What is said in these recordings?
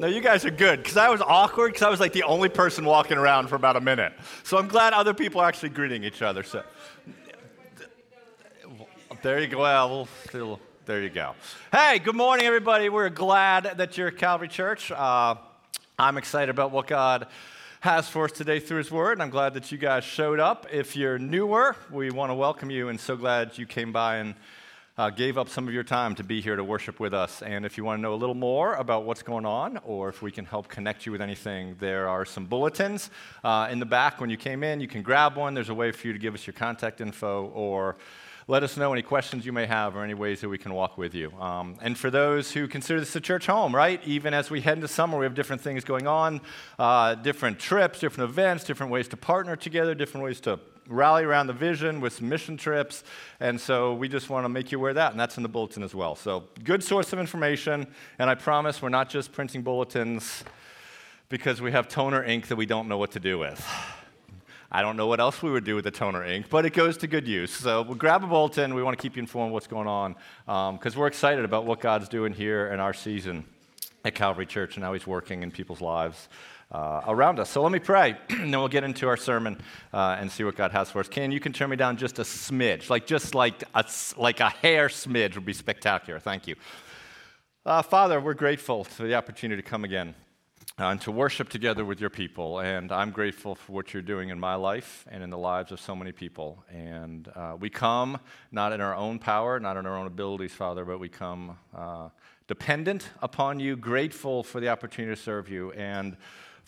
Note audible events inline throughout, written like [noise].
No, you guys are good because I was awkward because I was like the only person walking around for about a minute. So I'm glad other people are actually greeting each other. So there you go. Well, there you go. Hey, good morning, everybody. We're glad that you're at Calvary Church. Uh, I'm excited about what God has for us today through His Word, and I'm glad that you guys showed up. If you're newer, we want to welcome you, and so glad you came by and uh, gave up some of your time to be here to worship with us. And if you want to know a little more about what's going on, or if we can help connect you with anything, there are some bulletins uh, in the back when you came in. You can grab one. There's a way for you to give us your contact info or let us know any questions you may have or any ways that we can walk with you. Um, and for those who consider this a church home, right? Even as we head into summer, we have different things going on, uh, different trips, different events, different ways to partner together, different ways to rally around the vision with some mission trips. And so we just want to make you aware of that, and that's in the bulletin as well. So, good source of information. And I promise we're not just printing bulletins because we have toner ink that we don't know what to do with. [sighs] I don't know what else we would do with the toner ink, but it goes to good use. So we'll grab a bulletin. We want to keep you informed what's going on because um, we're excited about what God's doing here in our season at Calvary Church and how He's working in people's lives uh, around us. So let me pray, [clears throat] and then we'll get into our sermon uh, and see what God has for us. Can you can turn me down just a smidge, like just like a, like a hair smidge would be spectacular. Thank you. Uh, Father, we're grateful for the opportunity to come again. Uh, and to worship together with your people. And I'm grateful for what you're doing in my life and in the lives of so many people. And uh, we come not in our own power, not in our own abilities, Father, but we come uh, dependent upon you, grateful for the opportunity to serve you. And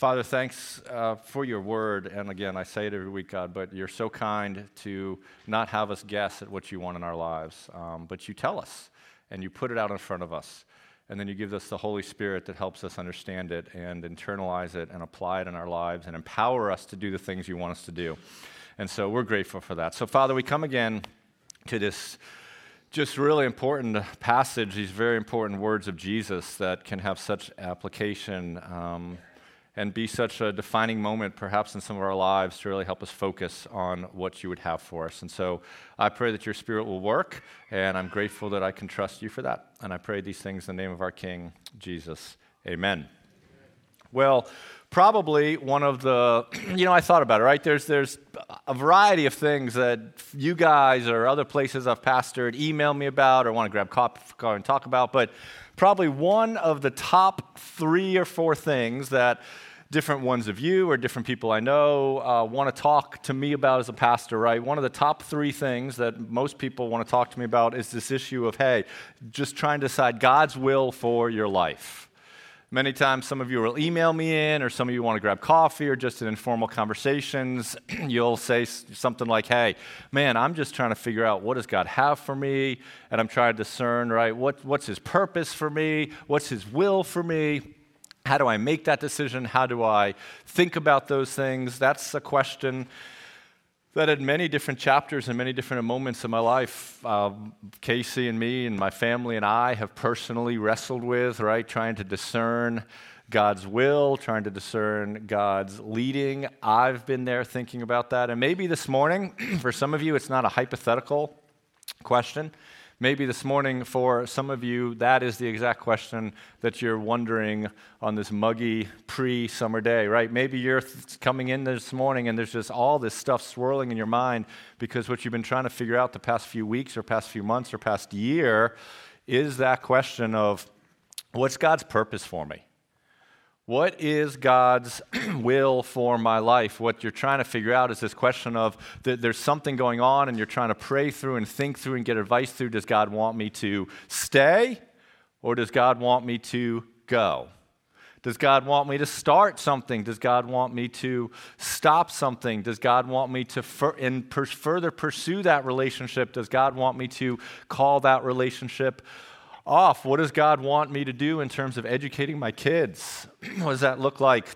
Father, thanks uh, for your word. And again, I say it every week, God, but you're so kind to not have us guess at what you want in our lives, um, but you tell us and you put it out in front of us. And then you give us the Holy Spirit that helps us understand it and internalize it and apply it in our lives and empower us to do the things you want us to do. And so we're grateful for that. So, Father, we come again to this just really important passage, these very important words of Jesus that can have such application. Um, and be such a defining moment, perhaps in some of our lives, to really help us focus on what you would have for us. And so I pray that your spirit will work, and I'm grateful that I can trust you for that. And I pray these things in the name of our King, Jesus. Amen. Well, probably one of the, [clears throat] you know, I thought about it, right? There's, there's a variety of things that you guys or other places I've pastored email me about or want to grab coffee and talk about, but probably one of the top three or four things that different ones of you or different people I know uh, want to talk to me about as a pastor, right? One of the top three things that most people want to talk to me about is this issue of, hey, just trying to decide God's will for your life. Many times, some of you will email me in, or some of you want to grab coffee, or just in informal conversations, [clears throat] you'll say something like, Hey, man, I'm just trying to figure out what does God have for me, and I'm trying to discern, right, what, what's His purpose for me, what's His will for me. How do I make that decision? How do I think about those things? That's a question that at many different chapters and many different moments in my life, uh, Casey and me and my family and I have personally wrestled with, right? Trying to discern God's will, trying to discern God's leading. I've been there thinking about that. And maybe this morning, [clears throat] for some of you, it's not a hypothetical question. Maybe this morning, for some of you, that is the exact question that you're wondering on this muggy pre summer day, right? Maybe you're th- coming in this morning and there's just all this stuff swirling in your mind because what you've been trying to figure out the past few weeks or past few months or past year is that question of what's God's purpose for me? What is God's [clears throat] will for my life? What you're trying to figure out is this question of that there's something going on and you're trying to pray through and think through and get advice through. Does God want me to stay or does God want me to go? Does God want me to start something? Does God want me to stop something? Does God want me to fur- and per- further pursue that relationship? Does God want me to call that relationship off. What does God want me to do in terms of educating my kids? [clears throat] what does that look like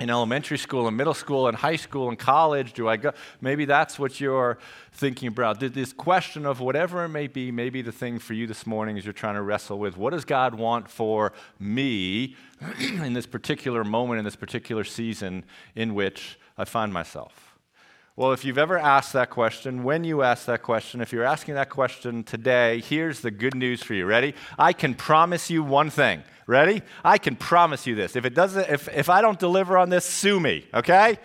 in elementary school and middle school and high school and college? Do I go? Maybe that's what you're thinking about. This question of whatever it may be, maybe the thing for you this morning is you're trying to wrestle with what does God want for me [clears throat] in this particular moment, in this particular season in which I find myself? Well, if you've ever asked that question, when you ask that question, if you're asking that question today, here's the good news for you. Ready? I can promise you one thing. Ready? I can promise you this. If it doesn't if if I don't deliver on this, sue me, okay?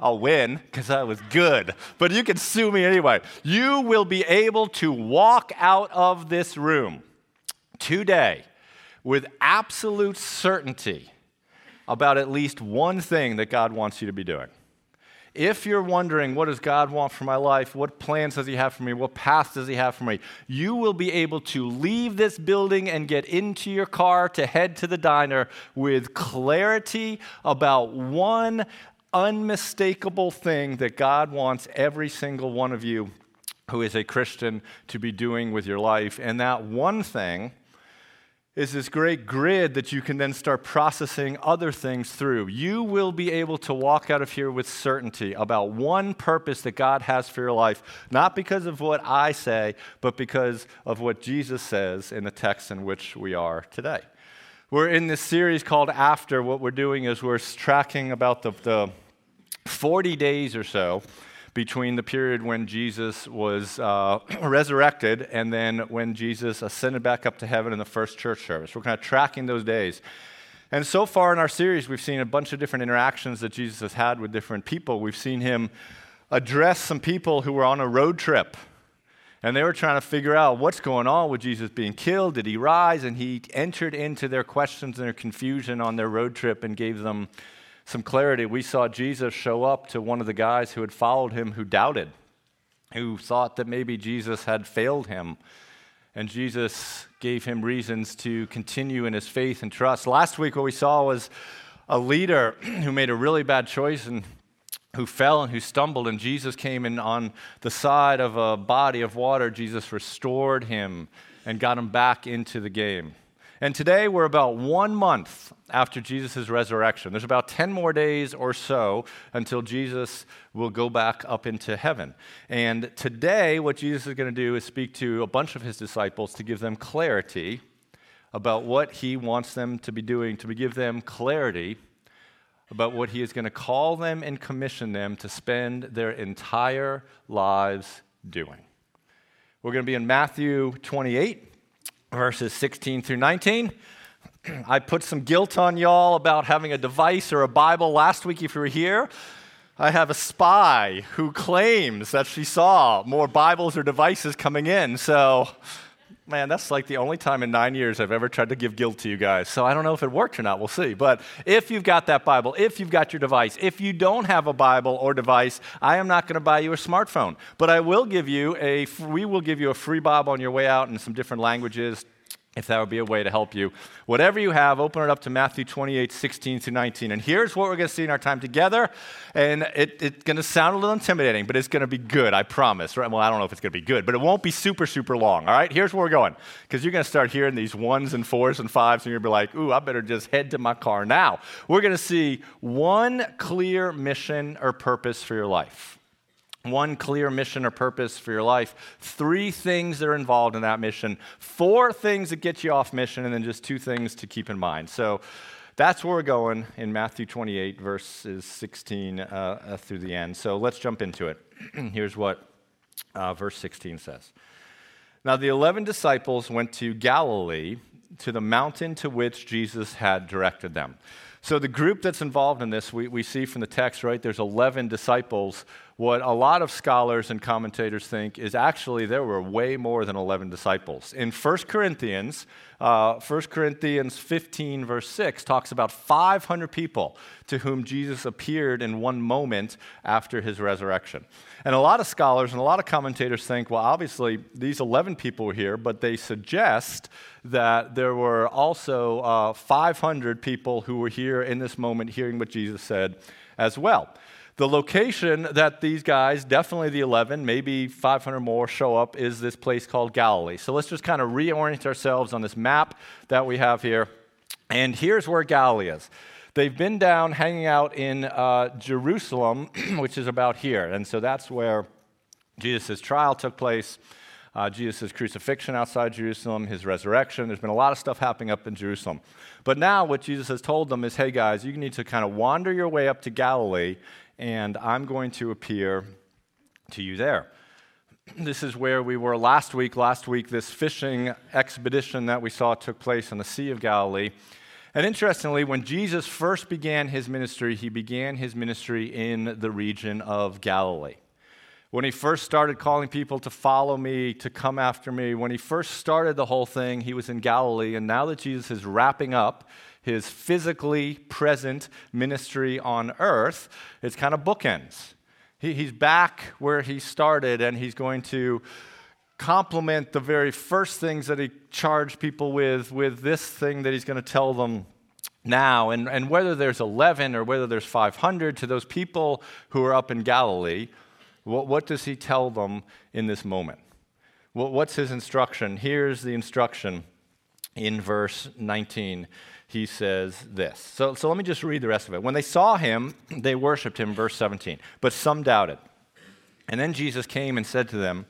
I'll win because I was good. But you can sue me anyway. You will be able to walk out of this room today with absolute certainty about at least one thing that God wants you to be doing. If you're wondering, what does God want for my life? What plans does He have for me? What path does He have for me? You will be able to leave this building and get into your car to head to the diner with clarity about one unmistakable thing that God wants every single one of you who is a Christian to be doing with your life. And that one thing is this great grid that you can then start processing other things through. You will be able to walk out of here with certainty about one purpose that God has for your life, not because of what I say, but because of what Jesus says in the text in which we are today. We're in this series called After. What we're doing is we're tracking about the, the 40 days or so between the period when Jesus was uh, [clears throat] resurrected and then when Jesus ascended back up to heaven in the first church service. We're kind of tracking those days. And so far in our series, we've seen a bunch of different interactions that Jesus has had with different people. We've seen him address some people who were on a road trip. And they were trying to figure out what's going on with Jesus being killed. Did he rise? And he entered into their questions and their confusion on their road trip and gave them some clarity, we saw Jesus show up to one of the guys who had followed him who doubted, who thought that maybe Jesus had failed him. And Jesus gave him reasons to continue in his faith and trust. Last week, what we saw was a leader [clears throat] who made a really bad choice and who fell and who stumbled, and Jesus came in on the side of a body of water. Jesus restored him and got him back into the game. And today we're about one month after Jesus' resurrection. There's about 10 more days or so until Jesus will go back up into heaven. And today, what Jesus is going to do is speak to a bunch of his disciples to give them clarity about what he wants them to be doing, to give them clarity about what he is going to call them and commission them to spend their entire lives doing. We're going to be in Matthew 28 verses 16 through 19. I put some guilt on y'all about having a device or a Bible last week if you were here. I have a spy who claims that she saw more Bibles or devices coming in. So Man, that's like the only time in nine years I've ever tried to give guilt to you guys. So I don't know if it worked or not. We'll see. But if you've got that Bible, if you've got your device, if you don't have a Bible or device, I am not going to buy you a smartphone. But I will give you a, we will give you a free Bible on your way out in some different languages if that would be a way to help you. Whatever you have, open it up to Matthew 28, 16 through 19. And here's what we're going to see in our time together. And it, it's going to sound a little intimidating, but it's going to be good, I promise. Right? Well, I don't know if it's going to be good, but it won't be super, super long. All right? Here's where we're going. Because you're going to start hearing these ones and fours and fives, and you're going to be like, ooh, I better just head to my car now. We're going to see one clear mission or purpose for your life one clear mission or purpose for your life, three things that are involved in that mission, four things that get you off mission, and then just two things to keep in mind. So that's where we're going in Matthew 28, verses 16 uh, uh, through the end. So let's jump into it. [clears throat] Here's what uh, verse 16 says Now the 11 disciples went to Galilee, to the mountain to which Jesus had directed them. So, the group that's involved in this, we, we see from the text, right? There's 11 disciples. What a lot of scholars and commentators think is actually there were way more than 11 disciples. In 1 Corinthians, uh, 1 Corinthians 15, verse 6, talks about 500 people to whom Jesus appeared in one moment after his resurrection. And a lot of scholars and a lot of commentators think, well, obviously, these 11 people were here, but they suggest that there were also uh, 500 people who were here in this moment hearing what Jesus said as well. The location that these guys, definitely the 11, maybe 500 more, show up is this place called Galilee. So let's just kind of reorient ourselves on this map that we have here. And here's where Galilee is. They've been down hanging out in uh, Jerusalem, [clears throat] which is about here. And so that's where Jesus' trial took place, uh, Jesus' crucifixion outside Jerusalem, his resurrection. There's been a lot of stuff happening up in Jerusalem. But now, what Jesus has told them is hey, guys, you need to kind of wander your way up to Galilee, and I'm going to appear to you there. This is where we were last week. Last week, this fishing expedition that we saw took place on the Sea of Galilee. And interestingly, when Jesus first began his ministry, he began his ministry in the region of Galilee. When he first started calling people to follow me, to come after me, when he first started the whole thing, he was in Galilee. And now that Jesus is wrapping up his physically present ministry on earth, it's kind of bookends. He, he's back where he started, and he's going to complement the very first things that he charged people with with this thing that he's going to tell them now. And, and whether there's 11 or whether there's 500, to those people who are up in Galilee, what, what does he tell them in this moment? What, what's his instruction? Here's the instruction in verse 19. He says this. So, so let me just read the rest of it. When they saw him, they worshiped him, verse 17, but some doubted. And then Jesus came and said to them,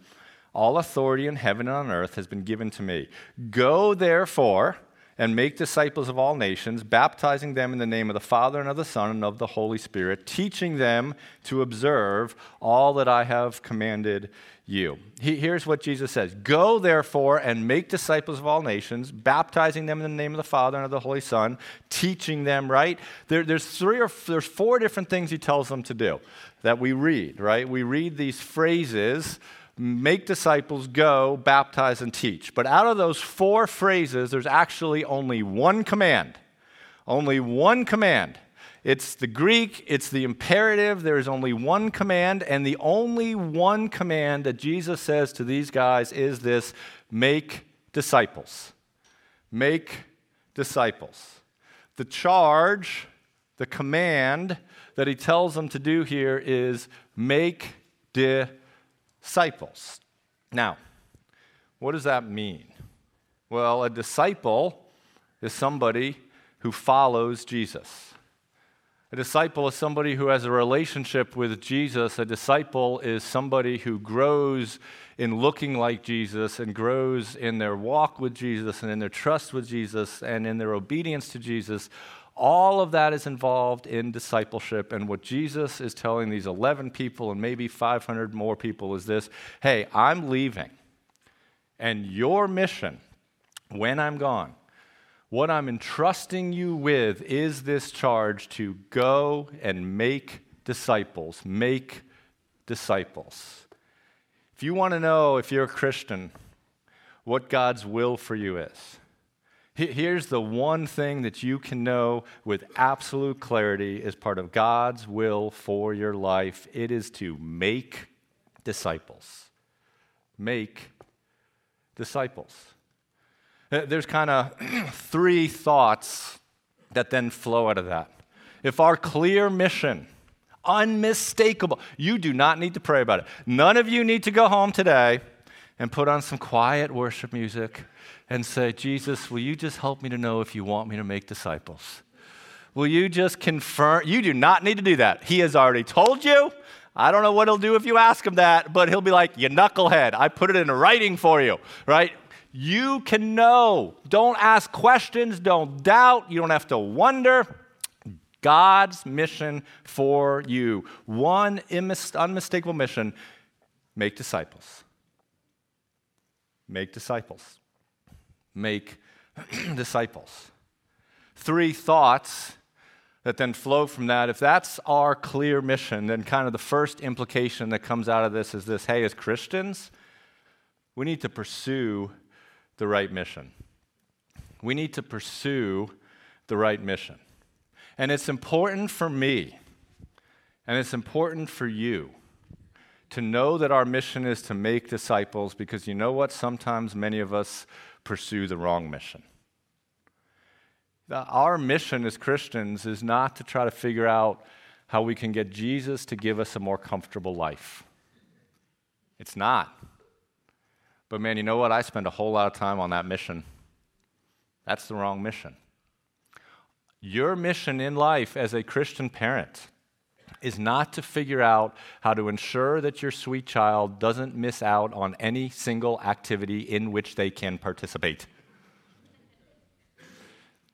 all authority in heaven and on earth has been given to me. Go, therefore, and make disciples of all nations, baptizing them in the name of the Father and of the Son and of the Holy Spirit, teaching them to observe all that I have commanded you. He, here's what Jesus says Go, therefore, and make disciples of all nations, baptizing them in the name of the Father and of the Holy Son, teaching them, right? There, there's three or there's four different things he tells them to do that we read, right? We read these phrases make disciples, go, baptize, and teach. But out of those four phrases, there's actually only one command. Only one command. It's the Greek, it's the imperative. There is only one command, and the only one command that Jesus says to these guys is this make disciples. Make disciples. The charge, the command that he tells them to do here is make disciples disciples. Now, what does that mean? Well, a disciple is somebody who follows Jesus. A disciple is somebody who has a relationship with Jesus. A disciple is somebody who grows in looking like Jesus and grows in their walk with Jesus and in their trust with Jesus and in their obedience to Jesus all of that is involved in discipleship. And what Jesus is telling these 11 people and maybe 500 more people is this hey, I'm leaving. And your mission, when I'm gone, what I'm entrusting you with is this charge to go and make disciples. Make disciples. If you want to know if you're a Christian, what God's will for you is, Here's the one thing that you can know with absolute clarity as part of God's will for your life it is to make disciples. Make disciples. Uh, there's kind of [clears throat] three thoughts that then flow out of that. If our clear mission, unmistakable, you do not need to pray about it. None of you need to go home today and put on some quiet worship music and say, Jesus, will you just help me to know if you want me to make disciples? Will you just confirm? You do not need to do that. He has already told you. I don't know what he'll do if you ask him that, but he'll be like, You knucklehead, I put it in writing for you, right? You can know. Don't ask questions, don't doubt, you don't have to wonder. God's mission for you. One unmistakable mission make disciples. Make disciples make [clears throat] disciples. Three thoughts that then flow from that. If that's our clear mission, then kind of the first implication that comes out of this is this hey, as Christians, we need to pursue the right mission. We need to pursue the right mission. And it's important for me, and it's important for you to know that our mission is to make disciples because you know what? Sometimes many of us pursue the wrong mission. Our mission as Christians is not to try to figure out how we can get Jesus to give us a more comfortable life. It's not. But man, you know what? I spend a whole lot of time on that mission. That's the wrong mission. Your mission in life as a Christian parent is not to figure out how to ensure that your sweet child doesn't miss out on any single activity in which they can participate.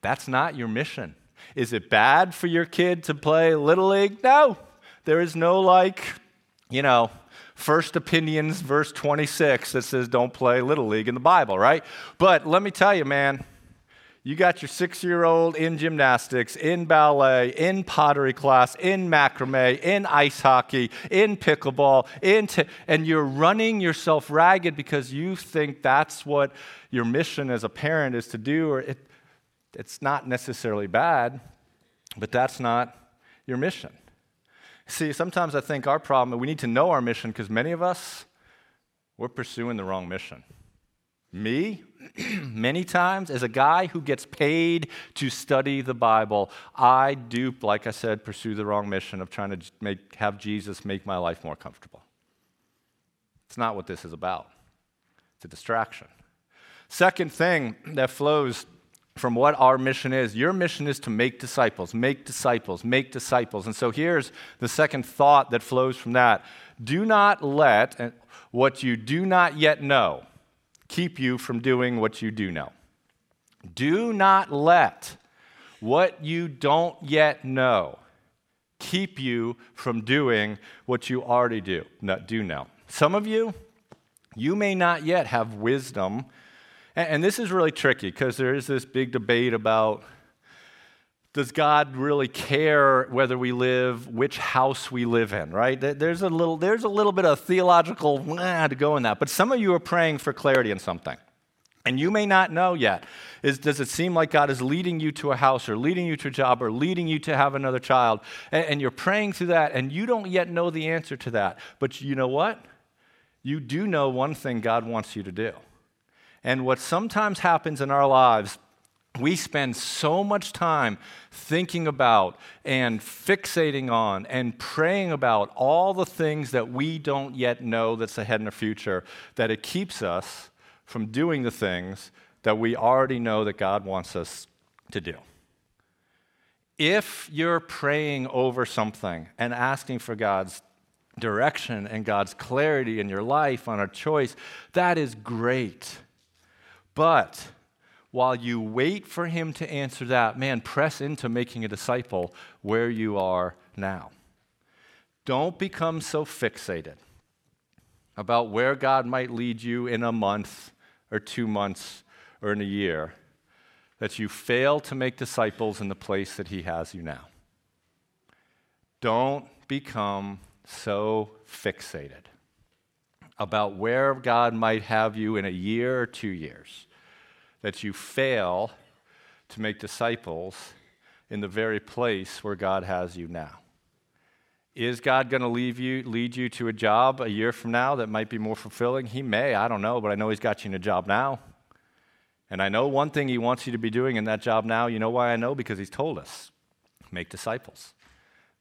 That's not your mission. Is it bad for your kid to play Little League? No. There is no, like, you know, First Opinions, verse 26, that says don't play Little League in the Bible, right? But let me tell you, man, you got your six year old in gymnastics, in ballet, in pottery class, in macrame, in ice hockey, in pickleball, in t- and you're running yourself ragged because you think that's what your mission as a parent is to do, or it, it's not necessarily bad, but that's not your mission. See, sometimes I think our problem, we need to know our mission because many of us, we're pursuing the wrong mission. Me, [clears throat] many times, as a guy who gets paid to study the Bible, I do, like I said, pursue the wrong mission of trying to make, have Jesus make my life more comfortable. It's not what this is about, it's a distraction. Second thing that flows from what our mission is. Your mission is to make disciples, make disciples, make disciples. And so here's the second thought that flows from that. Do not let what you do not yet know keep you from doing what you do know. Do not let what you don't yet know keep you from doing what you already do, not do know. Some of you, you may not yet have wisdom and, this is really tricky because there is this big debate about does God really care whether we live, which house we live in, right? There's a little, there's a little bit of theological to go in that. But some of you are praying for clarity in something. And you may not know yet. Is, does it seem like God is leading you to a house or leading you to a job or leading you to have another child? And, and you're praying through that and you don't yet know the answer to that. But you know what? You do know one thing God wants you to do. And what sometimes happens in our lives, we spend so much time thinking about and fixating on and praying about all the things that we don't yet know that's ahead in the future that it keeps us from doing the things that we already know that God wants us to do. If you're praying over something and asking for God's direction and God's clarity in your life on a choice, that is great. But while you wait for him to answer that, man, press into making a disciple where you are now. Don't become so fixated about where God might lead you in a month or two months or in a year that you fail to make disciples in the place that he has you now. Don't become so fixated about where God might have you in a year or two years that you fail to make disciples in the very place where God has you now. Is God going to leave you, lead you to a job a year from now that might be more fulfilling? He may, I don't know, but I know He's got you in a job now. And I know one thing He wants you to be doing in that job now. You know why I know? Because He's told us make disciples.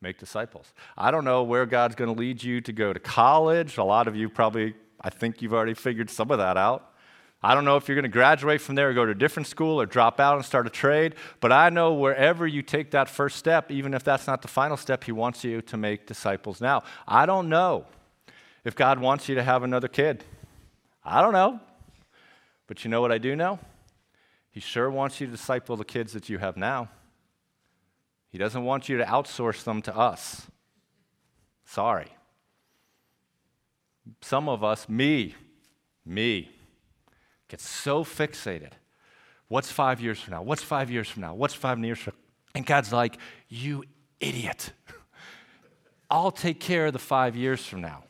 Make disciples. I don't know where God's going to lead you to go to college. A lot of you probably, I think you've already figured some of that out. I don't know if you're going to graduate from there or go to a different school or drop out and start a trade, but I know wherever you take that first step, even if that's not the final step, He wants you to make disciples now. I don't know if God wants you to have another kid. I don't know. But you know what I do know? He sure wants you to disciple the kids that you have now. He doesn't want you to outsource them to us. Sorry. Some of us, me, me, get so fixated. What's five years from now? What's five years from now? What's five years from now? And God's like, you idiot. I'll take care of the five years from now.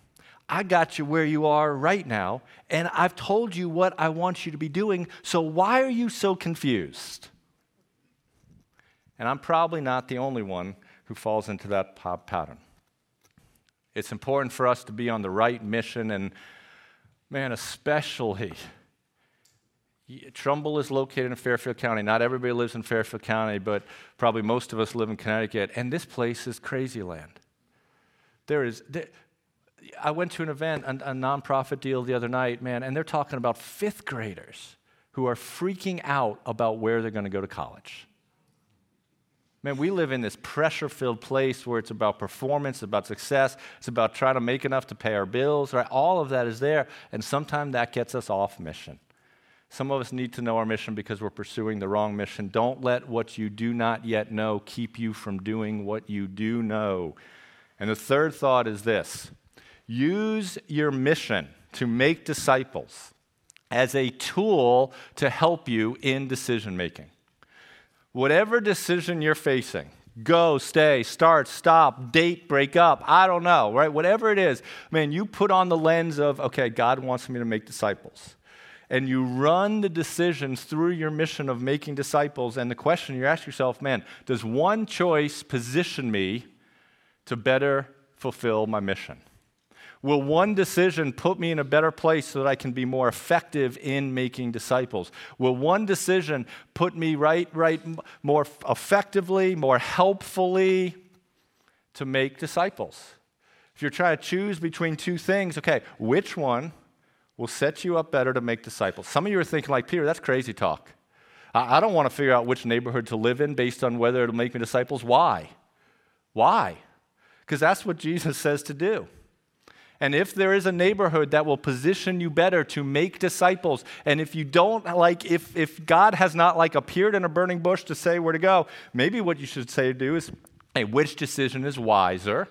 I got you where you are right now, and I've told you what I want you to be doing, so why are you so confused? And I'm probably not the only one who falls into that pattern. It's important for us to be on the right mission, and man, especially Trumbull is located in Fairfield County. Not everybody lives in Fairfield County, but probably most of us live in Connecticut. And this place is crazy land. There is. There, I went to an event, a, a nonprofit deal the other night, man, and they're talking about fifth graders who are freaking out about where they're going to go to college. Man, we live in this pressure filled place where it's about performance, about success, it's about trying to make enough to pay our bills, right? All of that is there, and sometimes that gets us off mission. Some of us need to know our mission because we're pursuing the wrong mission. Don't let what you do not yet know keep you from doing what you do know. And the third thought is this use your mission to make disciples as a tool to help you in decision making. Whatever decision you're facing, go, stay, start, stop, date, break up, I don't know, right? Whatever it is, man, you put on the lens of, okay, God wants me to make disciples. And you run the decisions through your mission of making disciples. And the question you ask yourself, man, does one choice position me to better fulfill my mission? Will one decision put me in a better place so that I can be more effective in making disciples? Will one decision put me right, right, more effectively, more helpfully to make disciples? If you're trying to choose between two things, okay, which one will set you up better to make disciples? Some of you are thinking, like, Peter, that's crazy talk. I, I don't want to figure out which neighborhood to live in based on whether it'll make me disciples. Why? Why? Because that's what Jesus [laughs] says to do. And if there is a neighborhood that will position you better to make disciples, and if you don't like, if, if God has not like appeared in a burning bush to say where to go, maybe what you should say to do is, hey, which decision is wiser?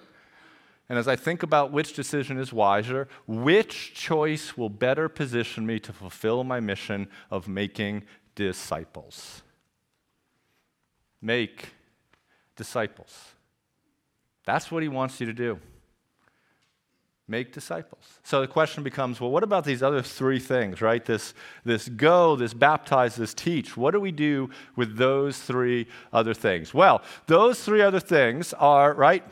And as I think about which decision is wiser, which choice will better position me to fulfill my mission of making disciples? Make disciples. That's what he wants you to do make disciples. So the question becomes well, what about these other three things, right? This, this go, this baptize, this teach. What do we do with those three other things? Well, those three other things are, right?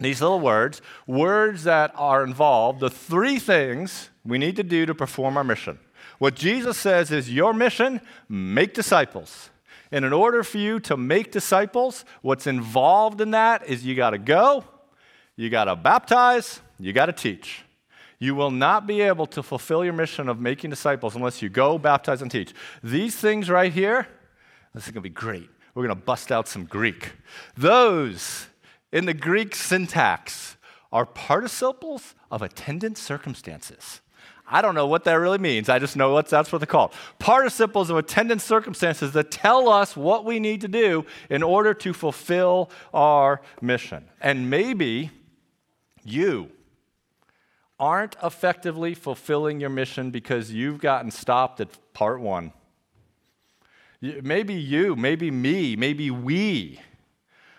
These little words, words that are involved, the three things we need to do to perform our mission. What Jesus says is your mission, make disciples. And in order for you to make disciples, what's involved in that is you got to go, you got to baptize, you got to teach. You will not be able to fulfill your mission of making disciples unless you go, baptize, and teach. These things right here, this is going to be great. We're going to bust out some Greek. Those in the Greek syntax are participles of attendant circumstances. I don't know what that really means. I just know what, that's what they're called. Participles of attendant circumstances that tell us what we need to do in order to fulfill our mission. And maybe you aren't effectively fulfilling your mission because you've gotten stopped at part one. Maybe you, maybe me, maybe we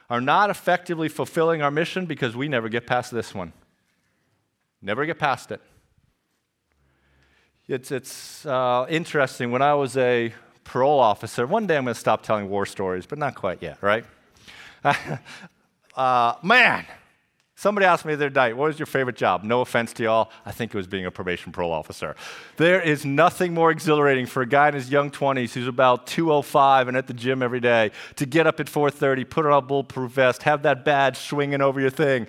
are not effectively fulfilling our mission because we never get past this one. Never get past it. It's, it's uh, interesting. When I was a parole officer, one day I'm going to stop telling war stories, but not quite yet, right? [laughs] uh, man, Somebody asked me the other night, what was your favorite job? No offense to y'all, I think it was being a probation parole officer. There is nothing more exhilarating for a guy in his young 20s who's about 205 and at the gym every day to get up at 4:30, put on a bulletproof vest, have that badge swinging over your thing.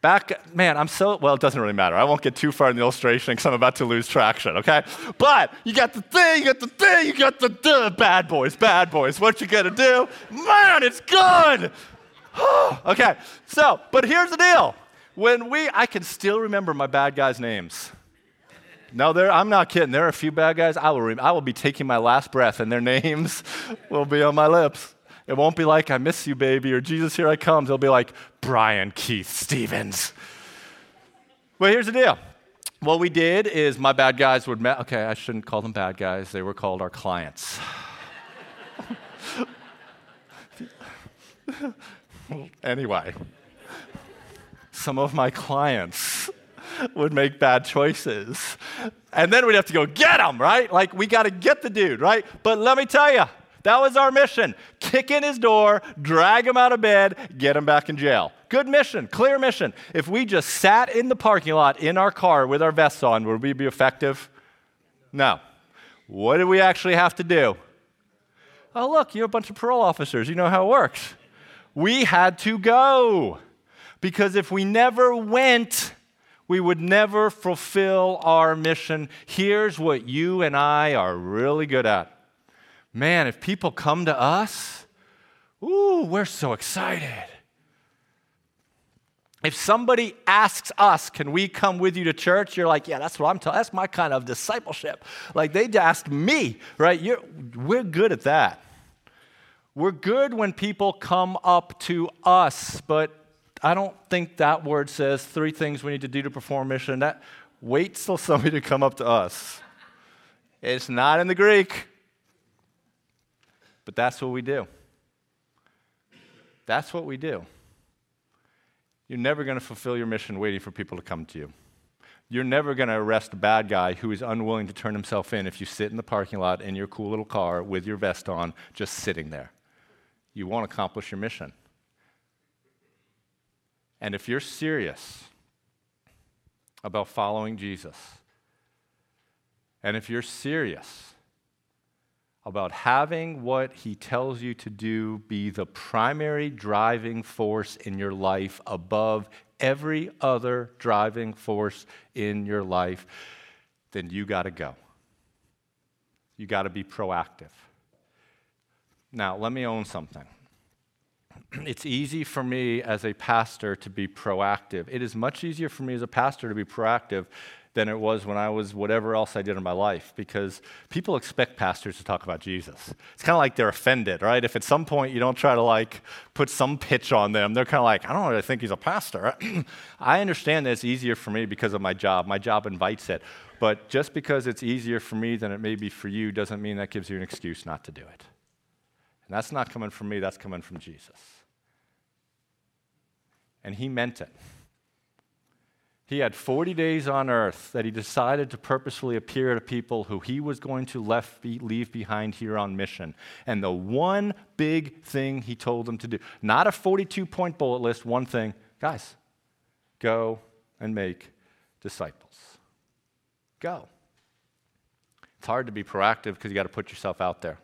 Back, man, I'm so, well, it doesn't really matter. I won't get too far in the illustration because I'm about to lose traction, okay? But you got the thing, you got the thing, you got the, the bad boys, bad boys. What you gonna do? Man, it's good. [gasps] okay, so, but here's the deal. When we, I can still remember my bad guys' names. No, I'm not kidding. There are a few bad guys. I will, I will be taking my last breath, and their [laughs] names will be on my lips. It won't be like, I miss you, baby, or Jesus, here I come. It'll be like, Brian Keith Stevens. Well, here's the deal. What we did is my bad guys would, met, okay, I shouldn't call them bad guys. They were called our clients. [laughs] [laughs] anyway, some of my clients would make bad choices. And then we'd have to go get him, right? Like, we got to get the dude, right? But let me tell you, that was our mission. Kick in his door, drag him out of bed, get him back in jail. Good mission, clear mission. If we just sat in the parking lot in our car with our vests on, would we be effective? No. What did we actually have to do? Oh, look, you're a bunch of parole officers. You know how it works we had to go. Because if we never went, we would never fulfill our mission. Here's what you and I are really good at. Man, if people come to us, ooh, we're so excited. If somebody asks us, can we come with you to church? You're like, yeah, that's what I'm talking. That's my kind of discipleship. Like they asked me, right? You're, we're good at that. We're good when people come up to us, but I don't think that word says three things we need to do to perform mission. That waits till somebody [laughs] to come up to us. It's not in the Greek. But that's what we do. That's what we do. You're never going to fulfill your mission waiting for people to come to you. You're never going to arrest a bad guy who is unwilling to turn himself in if you sit in the parking lot in your cool little car with your vest on, just sitting there. You won't accomplish your mission. And if you're serious about following Jesus, and if you're serious about having what he tells you to do be the primary driving force in your life above every other driving force in your life, then you got to go. You got to be proactive. Now, let me own something. [clears throat] It's easy for me as a pastor to be proactive. It is much easier for me as a pastor to be proactive than it was when I was whatever else I did in my life because people expect pastors to talk about Jesus. It's kind of like they're offended, right? If at some point you don't try to like put some pitch on them, they're kind of like, I don't really think he's a pastor. [clears throat] I understand that it's easier for me because of my job. My job invites it. But just because it's easier for me than it may be for you doesn't mean that gives you an excuse not to do it. And that's not coming from me, that's coming from Jesus. And he meant it. He had 40 days on earth that he decided to purposefully appear to people who he was going to left, leave behind here on mission. And the one big thing he told them to do, not a 42 point bullet list, one thing guys, go and make disciples. Go. It's hard to be proactive because you got to put yourself out there.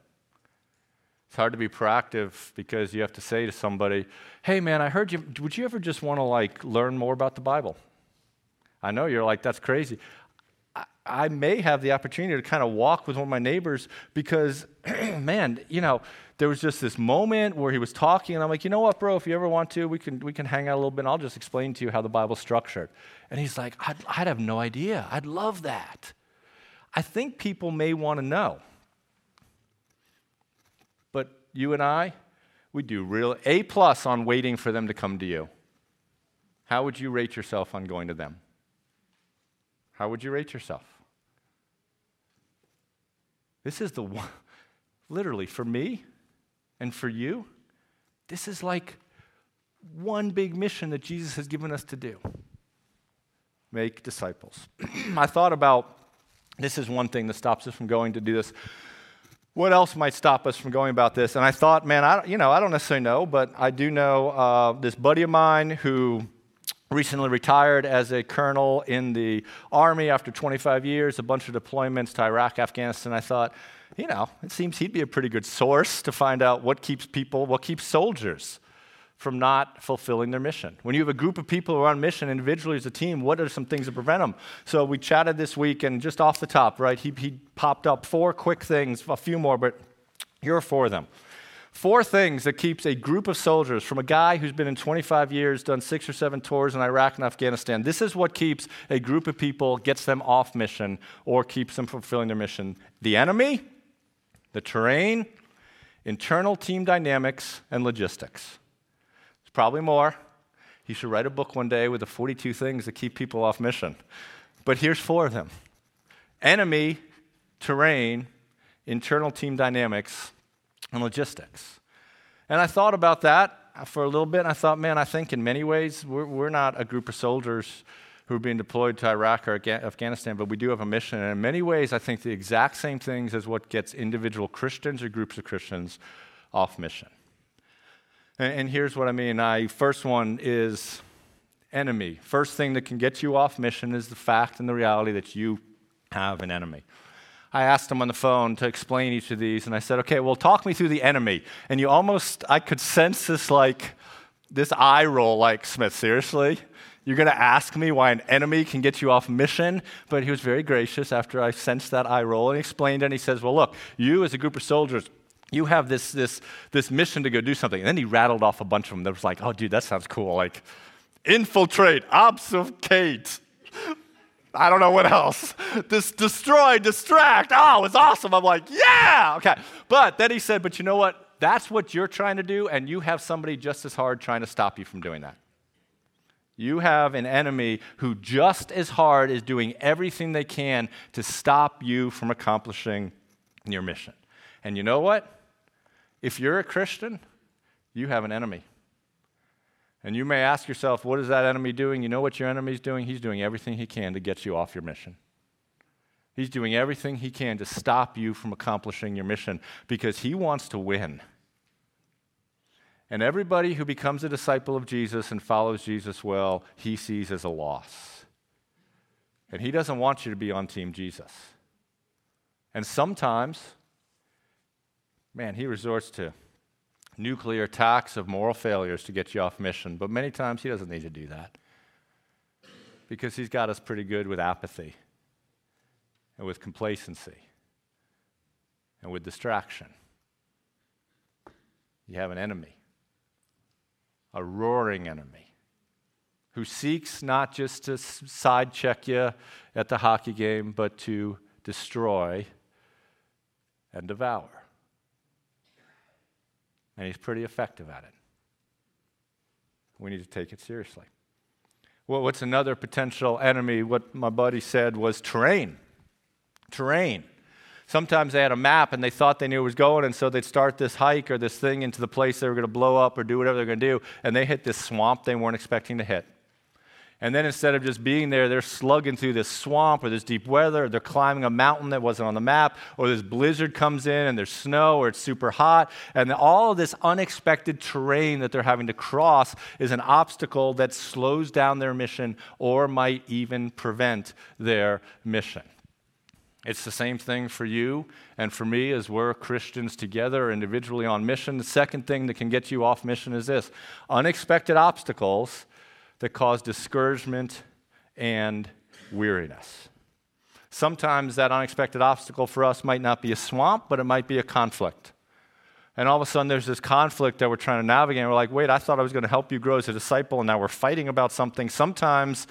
It's hard to be proactive because you have to say to somebody, "Hey man, I heard you would you ever just want to like learn more about the Bible?" I know you're like, that's crazy. I, I may have the opportunity to kind of walk with one of my neighbors because, [clears throat] man, you know, there was just this moment where he was talking, and I'm like, you know what, bro, if you ever want to, we can, we can hang out a little bit, and I'll just explain to you how the Bible's structured. And he's like, I'd, I'd have no idea. I'd love that. I think people may want to know. You and I, we do real A plus on waiting for them to come to you. How would you rate yourself on going to them? How would you rate yourself? This is the one, [laughs] literally, for me and for you, this is like one big mission that Jesus has given us to do make disciples. [clears throat] I thought about this is one thing that stops us from going to do this. What else might stop us from going about this? And I thought, man, I, you know, I don't necessarily know, but I do know uh, this buddy of mine who recently retired as a colonel in the Army after 25 years, a bunch of deployments to Iraq, Afghanistan. I thought, you know, it seems he'd be a pretty good source to find out what keeps people, what keeps soldiers from not fulfilling their mission. When you have a group of people who are on mission individually as a team, what are some things that prevent them? So we chatted this week, and just off the top, right, he, he popped up four quick things, a few more, but here are four of them. Four things that keeps a group of soldiers from a guy who's been in 25 years, done six or seven tours in Iraq and Afghanistan. This is what keeps a group of people, gets them off mission, or keeps them fulfilling their mission. The enemy, the terrain, internal team dynamics, and logistics. There's probably more. You should write a book one day with the 42 things that keep people off mission. But here's four of them enemy, terrain, internal team dynamics, and logistics. And I thought about that for a little bit, and I thought, man, I think in many ways we're, we're not a group of soldiers who are being deployed to Iraq or Afghanistan, but we do have a mission. And in many ways, I think the exact same things as what gets individual Christians or groups of Christians off mission. And, here's what I mean. I, first one is enemy. First thing that can get you off mission is the fact and the reality that you have an enemy. I asked him on the phone to explain each of these, and I said, okay, well, talk me through the enemy. And you almost, I could sense this like, this eye roll, like, Smith, seriously? You're going to ask me why an enemy can get you off mission? But he was very gracious after I sensed that eye roll and he explained it. And he says, Well, look, you as a group of soldiers, you have this, this, this mission to go do something. And then he rattled off a bunch of them that was like, Oh, dude, that sounds cool. Like, infiltrate, obfuscate, I don't know what else. This destroy, distract. Oh, it's awesome. I'm like, yeah, okay. But then he said, but you know what? That's what you're trying to do, and you have somebody just as hard trying to stop you from doing that. You have an enemy who just as hard is doing everything they can to stop you from accomplishing your mission. And you know what? If you're a Christian, you have an enemy. And you may ask yourself, what is that enemy doing? You know what your enemy is doing? He's doing everything he can to get you off your mission. He's doing everything he can to stop you from accomplishing your mission because he wants to win. And everybody who becomes a disciple of Jesus and follows Jesus well, he sees as a loss. And he doesn't want you to be on Team Jesus. And sometimes, man, he resorts to nuclear attacks of moral failures to get you off mission. But many times he doesn't need to do that because he's got us pretty good with apathy and with complacency and with distraction. You have an enemy, a roaring enemy, who seeks not just to side check you at the hockey game, but to destroy and devour. And he's pretty effective at it. We need to take it seriously. Well, what's another potential enemy? What my buddy said was terrain terrain. Sometimes they had a map and they thought they knew it was going, and so they'd start this hike or this thing into the place they were going to blow up or do whatever they're going to do, and they hit this swamp they weren't expecting to hit. And then instead of just being there, they're slugging through this swamp or this deep weather, or they're climbing a mountain that wasn't on the map, or this blizzard comes in and there's snow or it's super hot. And all of this unexpected terrain that they're having to cross is an obstacle that slows down their mission or might even prevent their mission. It's the same thing for you and for me as we're Christians together, individually on mission. The second thing that can get you off mission is this unexpected obstacles that cause discouragement and weariness. Sometimes that unexpected obstacle for us might not be a swamp, but it might be a conflict. And all of a sudden, there's this conflict that we're trying to navigate. We're like, wait, I thought I was going to help you grow as a disciple, and now we're fighting about something. Sometimes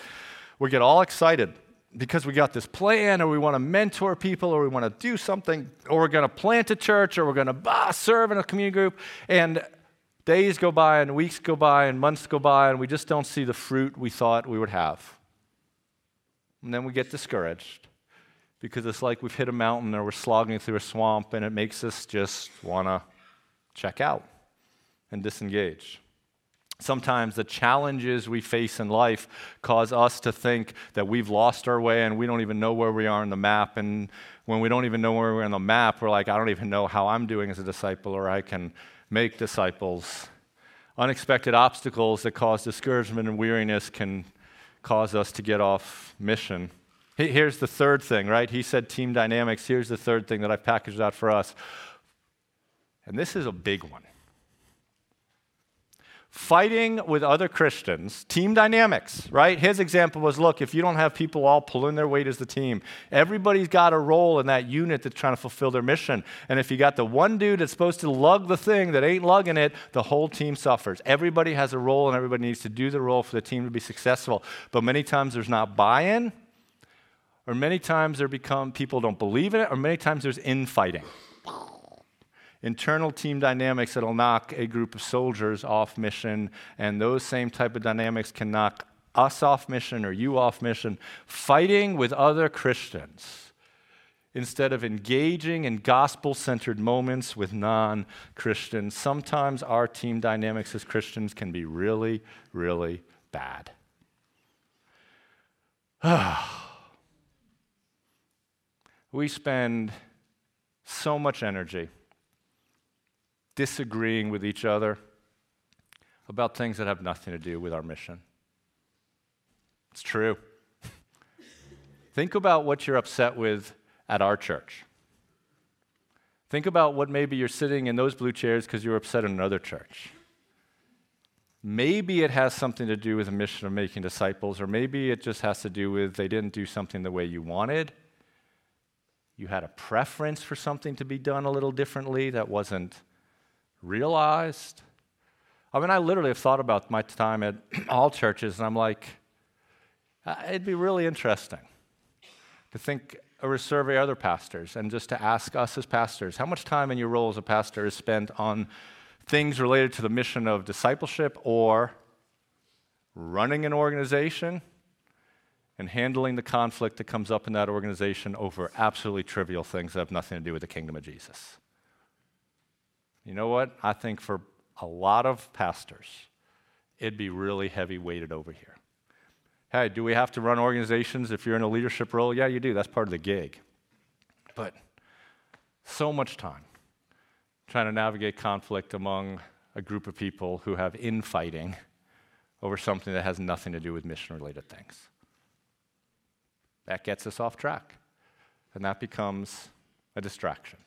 we get all excited because we got this plan or we want to mentor people or we want to do something or we're going to plant a church or we're going to bah, serve in a community group and days go by and weeks go by and months go by and we just don't see the fruit we thought we would have and then we get discouraged because it's like we've hit a mountain or we're slogging through a swamp and it makes us just want to check out and disengage Sometimes the challenges we face in life cause us to think that we've lost our way and we don't even know where we are on the map. And when we don't even know where we're on the map, we're like, I don't even know how I'm doing as a disciple or I can make disciples. Unexpected obstacles that cause discouragement and weariness can cause us to get off mission. Here's the third thing, right? He said team dynamics. Here's the third thing that I've packaged out for us. And this is a big one fighting with other Christians, team dynamics, right? His example was look, if you don't have people all pulling their weight as the team, everybody's got a role in that unit that's trying to fulfill their mission. And if you got the one dude that's supposed to lug the thing that ain't lugging it, the whole team suffers. Everybody has a role and everybody needs to do the role for the team to be successful. But many times there's not buy in, or many times there become people don't believe in it, or many times there's infighting internal team dynamics that'll knock a group of soldiers off mission, and those same type of dynamics can knock us off mission or you off mission. Fighting with other Christians instead of engaging in gospel centered moments with non Christians. Sometimes our team dynamics as Christians can be really, really bad. [sighs] we spend so much energy disagreeing with each other about things that have nothing to do with our mission. It's true. [laughs] Think about what you're upset with at our church. Think about what maybe you're sitting in those blue chairs because you're upset in another church. Maybe it has something to do with the mission of making disciples, or maybe it just has to do with they didn't do something the way you wanted. You had a preference for something to be done a little differently that wasn't realized. I mean, I literally have thought about my time at [clears throat] all churches, and I'm like, uh, it'd be really interesting to think or survey other pastors and just to ask us as pastors how much time in your role as a pastor is spent on things related to the mission of discipleship or running an organization and handling the conflict that comes up in that organization over absolutely trivial things that have nothing to do with the kingdom of Jesus. You know what? I think for a lot of pastors, it'd be really heavy weighted over here. Hey, do we have to run organizations if you're in a leadership role? Yeah, you do. That's part of the gig. But so much time trying to navigate conflict among a group of people who have infighting over something that has nothing to do with mission related things. That gets us off track, and that becomes a distraction.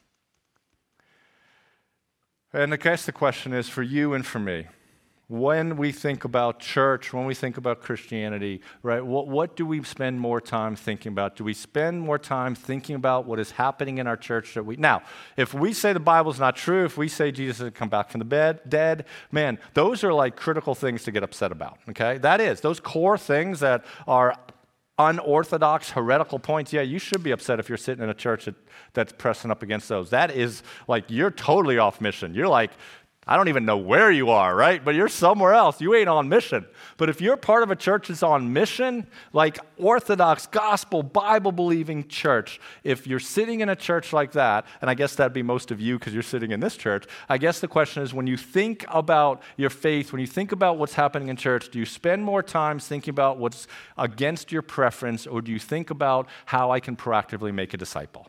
And I guess the question is for you and for me when we think about church, when we think about Christianity, right, what, what do we spend more time thinking about? Do we spend more time thinking about what is happening in our church that we now, if we say the Bible's not true, if we say Jesus has come back from the bed, dead, man, those are like critical things to get upset about. Okay? That is, those core things that are unorthodox, heretical points, yeah, you should be upset if you're sitting in a church that, that's pressing up against those. That is like you're totally off mission. You're like, I don't even know where you are, right? But you're somewhere else. You ain't on mission. But if you're part of a church that's on mission, like Orthodox, gospel, Bible believing church, if you're sitting in a church like that, and I guess that'd be most of you because you're sitting in this church, I guess the question is when you think about your faith, when you think about what's happening in church, do you spend more time thinking about what's against your preference, or do you think about how I can proactively make a disciple?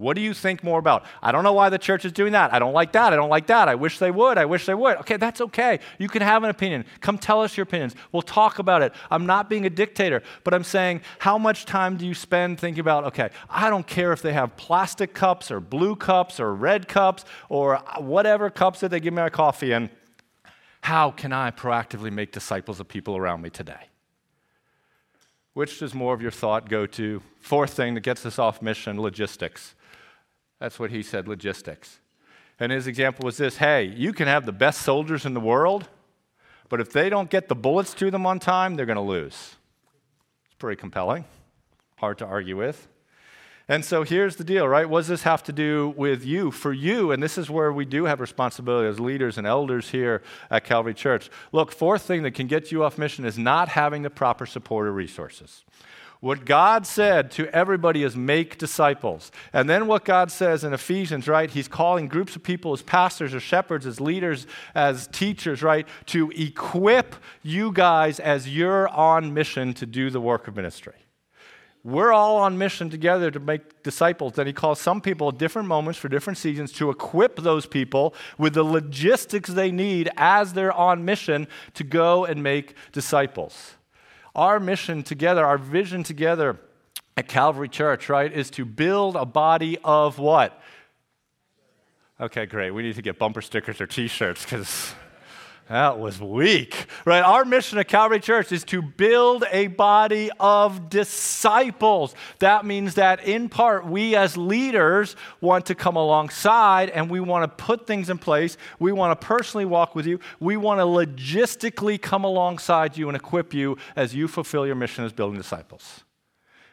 What do you think more about? I don't know why the church is doing that. I don't like that. I don't like that. I wish they would. I wish they would. Okay, that's okay. You can have an opinion. Come tell us your opinions. We'll talk about it. I'm not being a dictator, but I'm saying, how much time do you spend thinking about, okay, I don't care if they have plastic cups or blue cups or red cups or whatever cups that they give me my coffee in. How can I proactively make disciples of people around me today? Which does more of your thought go to? Fourth thing that gets us off mission logistics. That's what he said logistics. And his example was this hey, you can have the best soldiers in the world, but if they don't get the bullets to them on time, they're going to lose. It's pretty compelling, hard to argue with. And so here's the deal, right? What does this have to do with you? For you, and this is where we do have responsibility as leaders and elders here at Calvary Church. Look, fourth thing that can get you off mission is not having the proper support or resources. What God said to everybody is make disciples. And then what God says in Ephesians, right? He's calling groups of people as pastors, as shepherds, as leaders, as teachers, right? To equip you guys as you're on mission to do the work of ministry. We're all on mission together to make disciples. And he calls some people at different moments for different seasons to equip those people with the logistics they need as they're on mission to go and make disciples. Our mission together, our vision together at Calvary Church, right, is to build a body of what? Okay, great. We need to get bumper stickers or t shirts because that was weak, right? Our mission at Calvary Church is to build a body of disciples. That means that in part, we as leaders want to come alongside and we want to put things in place. We want to personally walk with you. We want to logistically come alongside you and equip you as you fulfill your mission as building disciples.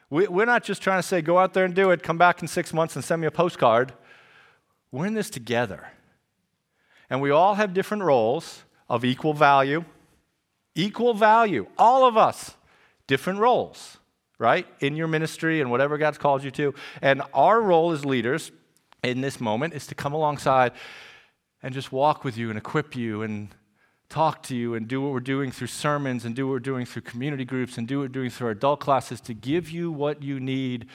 We, we're not just trying to say, go out there and do it, come back in six months and send me a postcard. We're in this together. And we all have different roles of equal value. Equal value, all of us, different roles, right? In your ministry and whatever God's called you to. And our role as leaders in this moment is to come alongside and just walk with you and equip you and talk to you and do what we're doing through sermons and do what we're doing through community groups and do what we're doing through our adult classes to give you what you need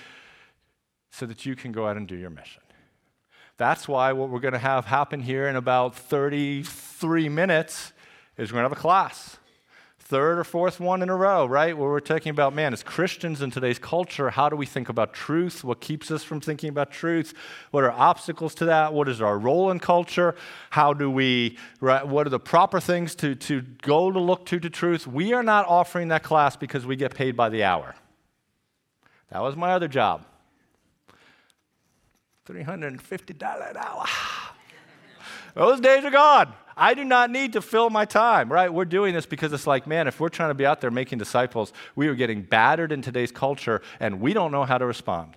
so that you can go out and do your mission. That's why what we're going to have happen here in about 33 minutes is we're going to have a class. Third or fourth one in a row, right? Where we're talking about, man, as Christians in today's culture, how do we think about truth? What keeps us from thinking about truth? What are obstacles to that? What is our role in culture? How do we, right, what are the proper things to, to go to look to to truth? We are not offering that class because we get paid by the hour. That was my other job. $350 an hour. [laughs] Those days are gone. I do not need to fill my time, right? We're doing this because it's like, man, if we're trying to be out there making disciples, we are getting battered in today's culture and we don't know how to respond.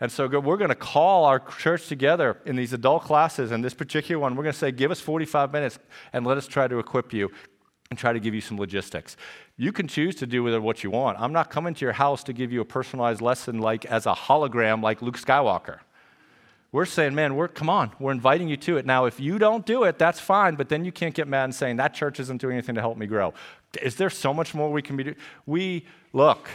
And so we're going to call our church together in these adult classes, and this particular one, we're going to say, give us 45 minutes and let us try to equip you. and try to give you some logistics. You can choose to do with it what you want. I'm not coming to your house to give you a personalized lesson like as a hologram like Luke Skywalker. We're saying, man, we're come on, we're inviting you to it. Now, if you don't do it, that's fine, but then you can't get mad and saying that church isn't doing anything to help me grow. Is there so much more we can be doing? We look.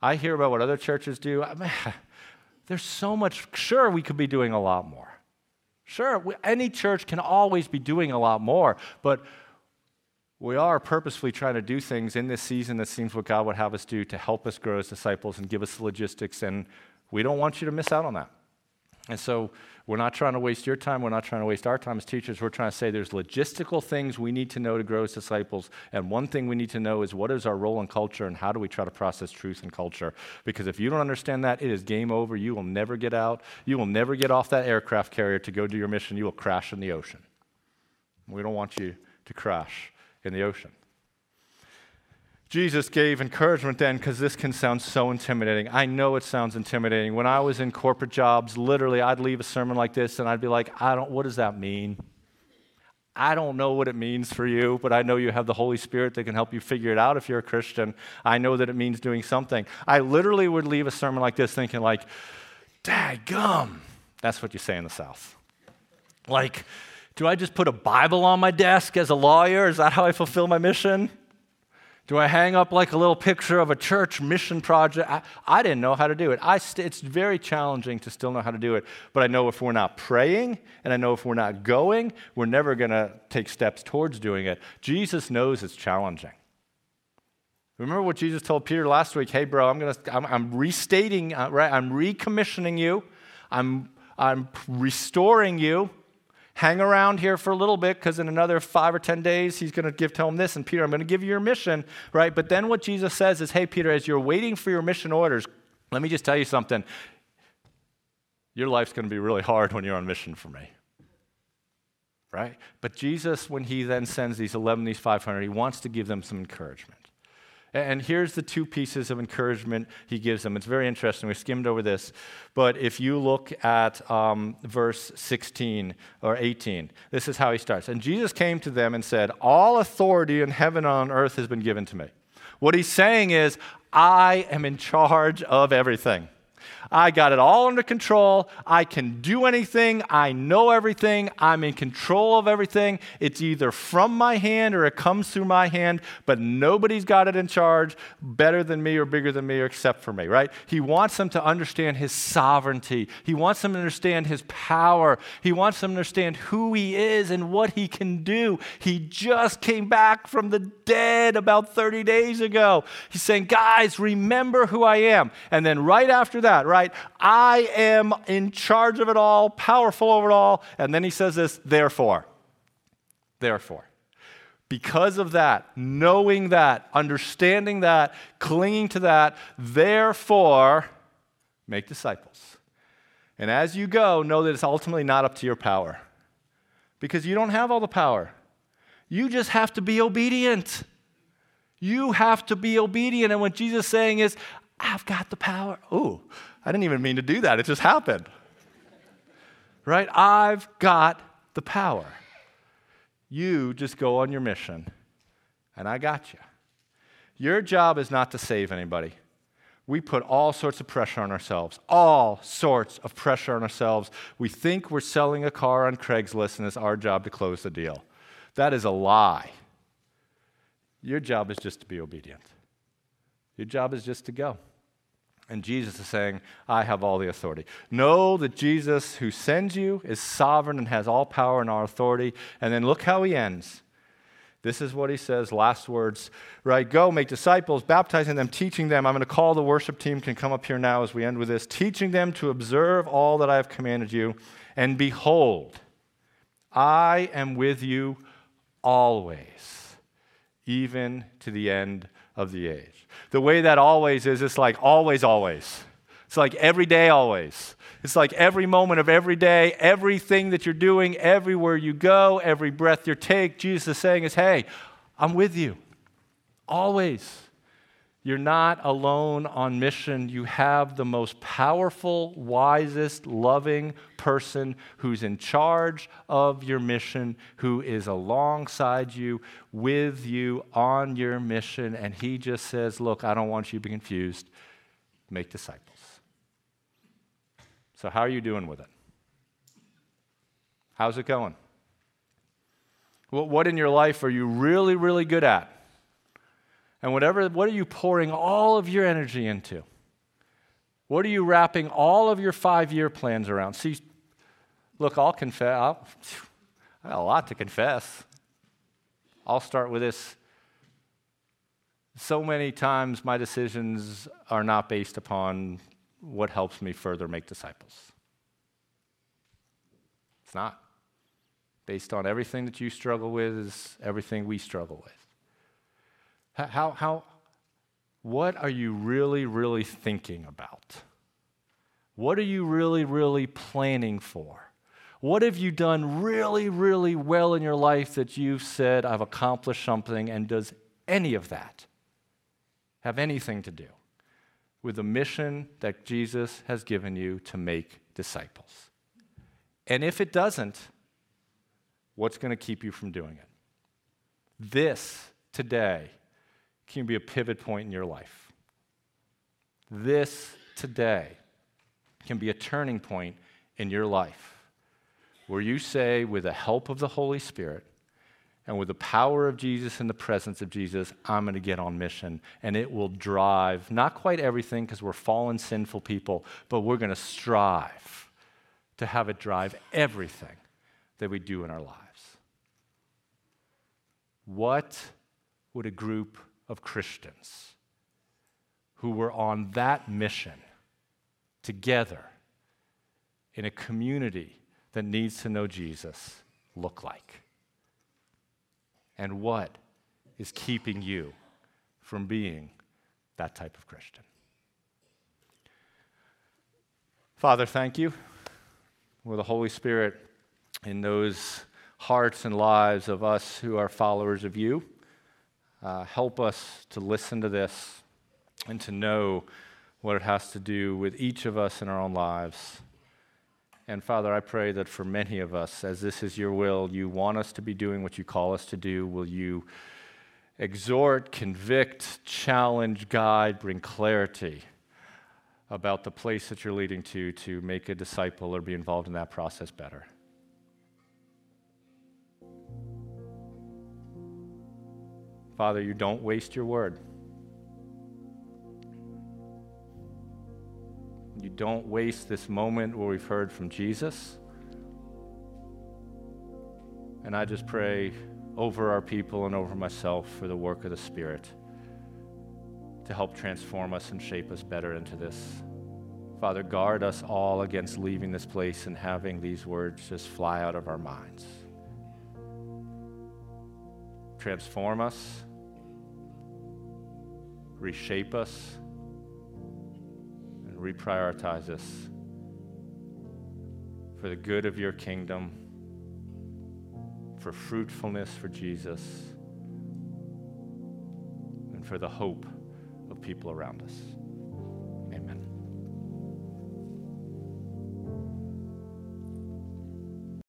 I hear about what other churches do. I mean, [laughs] there's so much. Sure, we could be doing a lot more. Sure, we, any church can always be doing a lot more, but we are purposefully trying to do things in this season that seems what God would have us do to help us grow as disciples and give us the logistics, and we don't want you to miss out on that. And so we're not trying to waste your time. We're not trying to waste our time as teachers. We're trying to say there's logistical things we need to know to grow as disciples. And one thing we need to know is what is our role in culture and how do we try to process truth in culture? Because if you don't understand that, it is game over. You will never get out. You will never get off that aircraft carrier to go do your mission. You will crash in the ocean. We don't want you to crash in the ocean. Jesus gave encouragement then because this can sound so intimidating. I know it sounds intimidating. When I was in corporate jobs, literally, I'd leave a sermon like this and I'd be like, I don't, what does that mean? I don't know what it means for you, but I know you have the Holy Spirit that can help you figure it out if you're a Christian. I know that it means doing something. I literally would leave a sermon like this thinking, like, gum. That's what you say in the South. Like, do I just put a Bible on my desk as a lawyer? Is that how I fulfill my mission? Do I hang up like a little picture of a church mission project? I, I didn't know how to do it. St- it's very challenging to still know how to do it. But I know if we're not praying and I know if we're not going, we're never going to take steps towards doing it. Jesus knows it's challenging. Remember what Jesus told Peter last week? Hey, bro, I'm, gonna, I'm, I'm restating, uh, right? I'm recommissioning you. I'm, I'm restoring you hang around here for a little bit because in another five or 10 days, he's going to give, him this. And Peter, I'm going to give you your mission, right? But then what Jesus says is, hey, Peter, as you're waiting for your mission orders, let me just tell you something. Your life's going to be really hard when you're on mission for me. Right? But Jesus, when he then sends these 11, these 500, he wants to give them some encouragement. And here's the two pieces of encouragement he gives them. It's very interesting. We skimmed over this. But if you look at um, verse 16 or 18, this is how he starts. And Jesus came to them and said, All authority in heaven and on earth has been given to me. What he's saying is, I am in charge of everything. I got it all under control. I can do anything. I know everything. I'm in control of everything. It's either from my hand or it comes through my hand, but nobody's got it in charge better than me or bigger than me or except for me, right? He wants them to understand his sovereignty. He wants them to understand his power. He wants them to understand who he is and what he can do. He just came back from the dead about 30 days ago. He's saying, guys, remember who I am. And then right after that, right? I am in charge of it all, powerful over it all. And then he says this, therefore. Therefore. Because of that, knowing that, understanding that, clinging to that, therefore, make disciples. And as you go, know that it's ultimately not up to your power. Because you don't have all the power. You just have to be obedient. You have to be obedient. And what Jesus is saying is, I've got the power. Ooh, I didn't even mean to do that. It just happened. Right? I've got the power. You just go on your mission, and I got you. Your job is not to save anybody. We put all sorts of pressure on ourselves, all sorts of pressure on ourselves. We think we're selling a car on Craigslist and it's our job to close the deal. That is a lie. Your job is just to be obedient. Your job is just to go. And Jesus is saying, I have all the authority. Know that Jesus, who sends you, is sovereign and has all power and all authority. And then look how he ends. This is what he says, last words, right? Go, make disciples, baptizing them, teaching them. I'm going to call the worship team, can come up here now as we end with this. Teaching them to observe all that I have commanded you. And behold, I am with you always, even to the end of the age. The way that always is, it's like always, always. It's like every day, always. It's like every moment of every day, everything that you're doing, everywhere you go, every breath you take, Jesus is saying is, hey, I'm with you. Always. You're not alone on mission. You have the most powerful, wisest, loving person who's in charge of your mission, who is alongside you, with you on your mission. And he just says, Look, I don't want you to be confused. Make disciples. So, how are you doing with it? How's it going? What in your life are you really, really good at? And whatever, what are you pouring all of your energy into? What are you wrapping all of your five year plans around? See, look, I'll confess, I got a lot to confess. I'll start with this. So many times my decisions are not based upon what helps me further make disciples. It's not. Based on everything that you struggle with is everything we struggle with. How, how, what are you really, really thinking about? What are you really, really planning for? What have you done really, really well in your life that you've said, I've accomplished something? And does any of that have anything to do with the mission that Jesus has given you to make disciples? And if it doesn't, what's going to keep you from doing it? This today can be a pivot point in your life. This today can be a turning point in your life where you say, with the help of the Holy Spirit and with the power of Jesus and the presence of Jesus, I'm going to get on mission. And it will drive not quite everything because we're fallen, sinful people, but we're going to strive to have it drive everything that we do in our lives. What would a group of Christians who were on that mission together in a community that needs to know Jesus look like? And what is keeping you from being that type of Christian? Father, thank you with the Holy Spirit in those hearts and lives of us who are followers of you. Uh, help us to listen to this and to know what it has to do with each of us in our own lives. And Father, I pray that for many of us, as this is your will, you want us to be doing what you call us to do. Will you exhort, convict, challenge, guide, bring clarity about the place that you're leading to to make a disciple or be involved in that process better? Father, you don't waste your word. You don't waste this moment where we've heard from Jesus. And I just pray over our people and over myself for the work of the Spirit to help transform us and shape us better into this. Father, guard us all against leaving this place and having these words just fly out of our minds transform us, reshape us, and reprioritize us for the good of your kingdom, for fruitfulness for Jesus, and for the hope of people around us.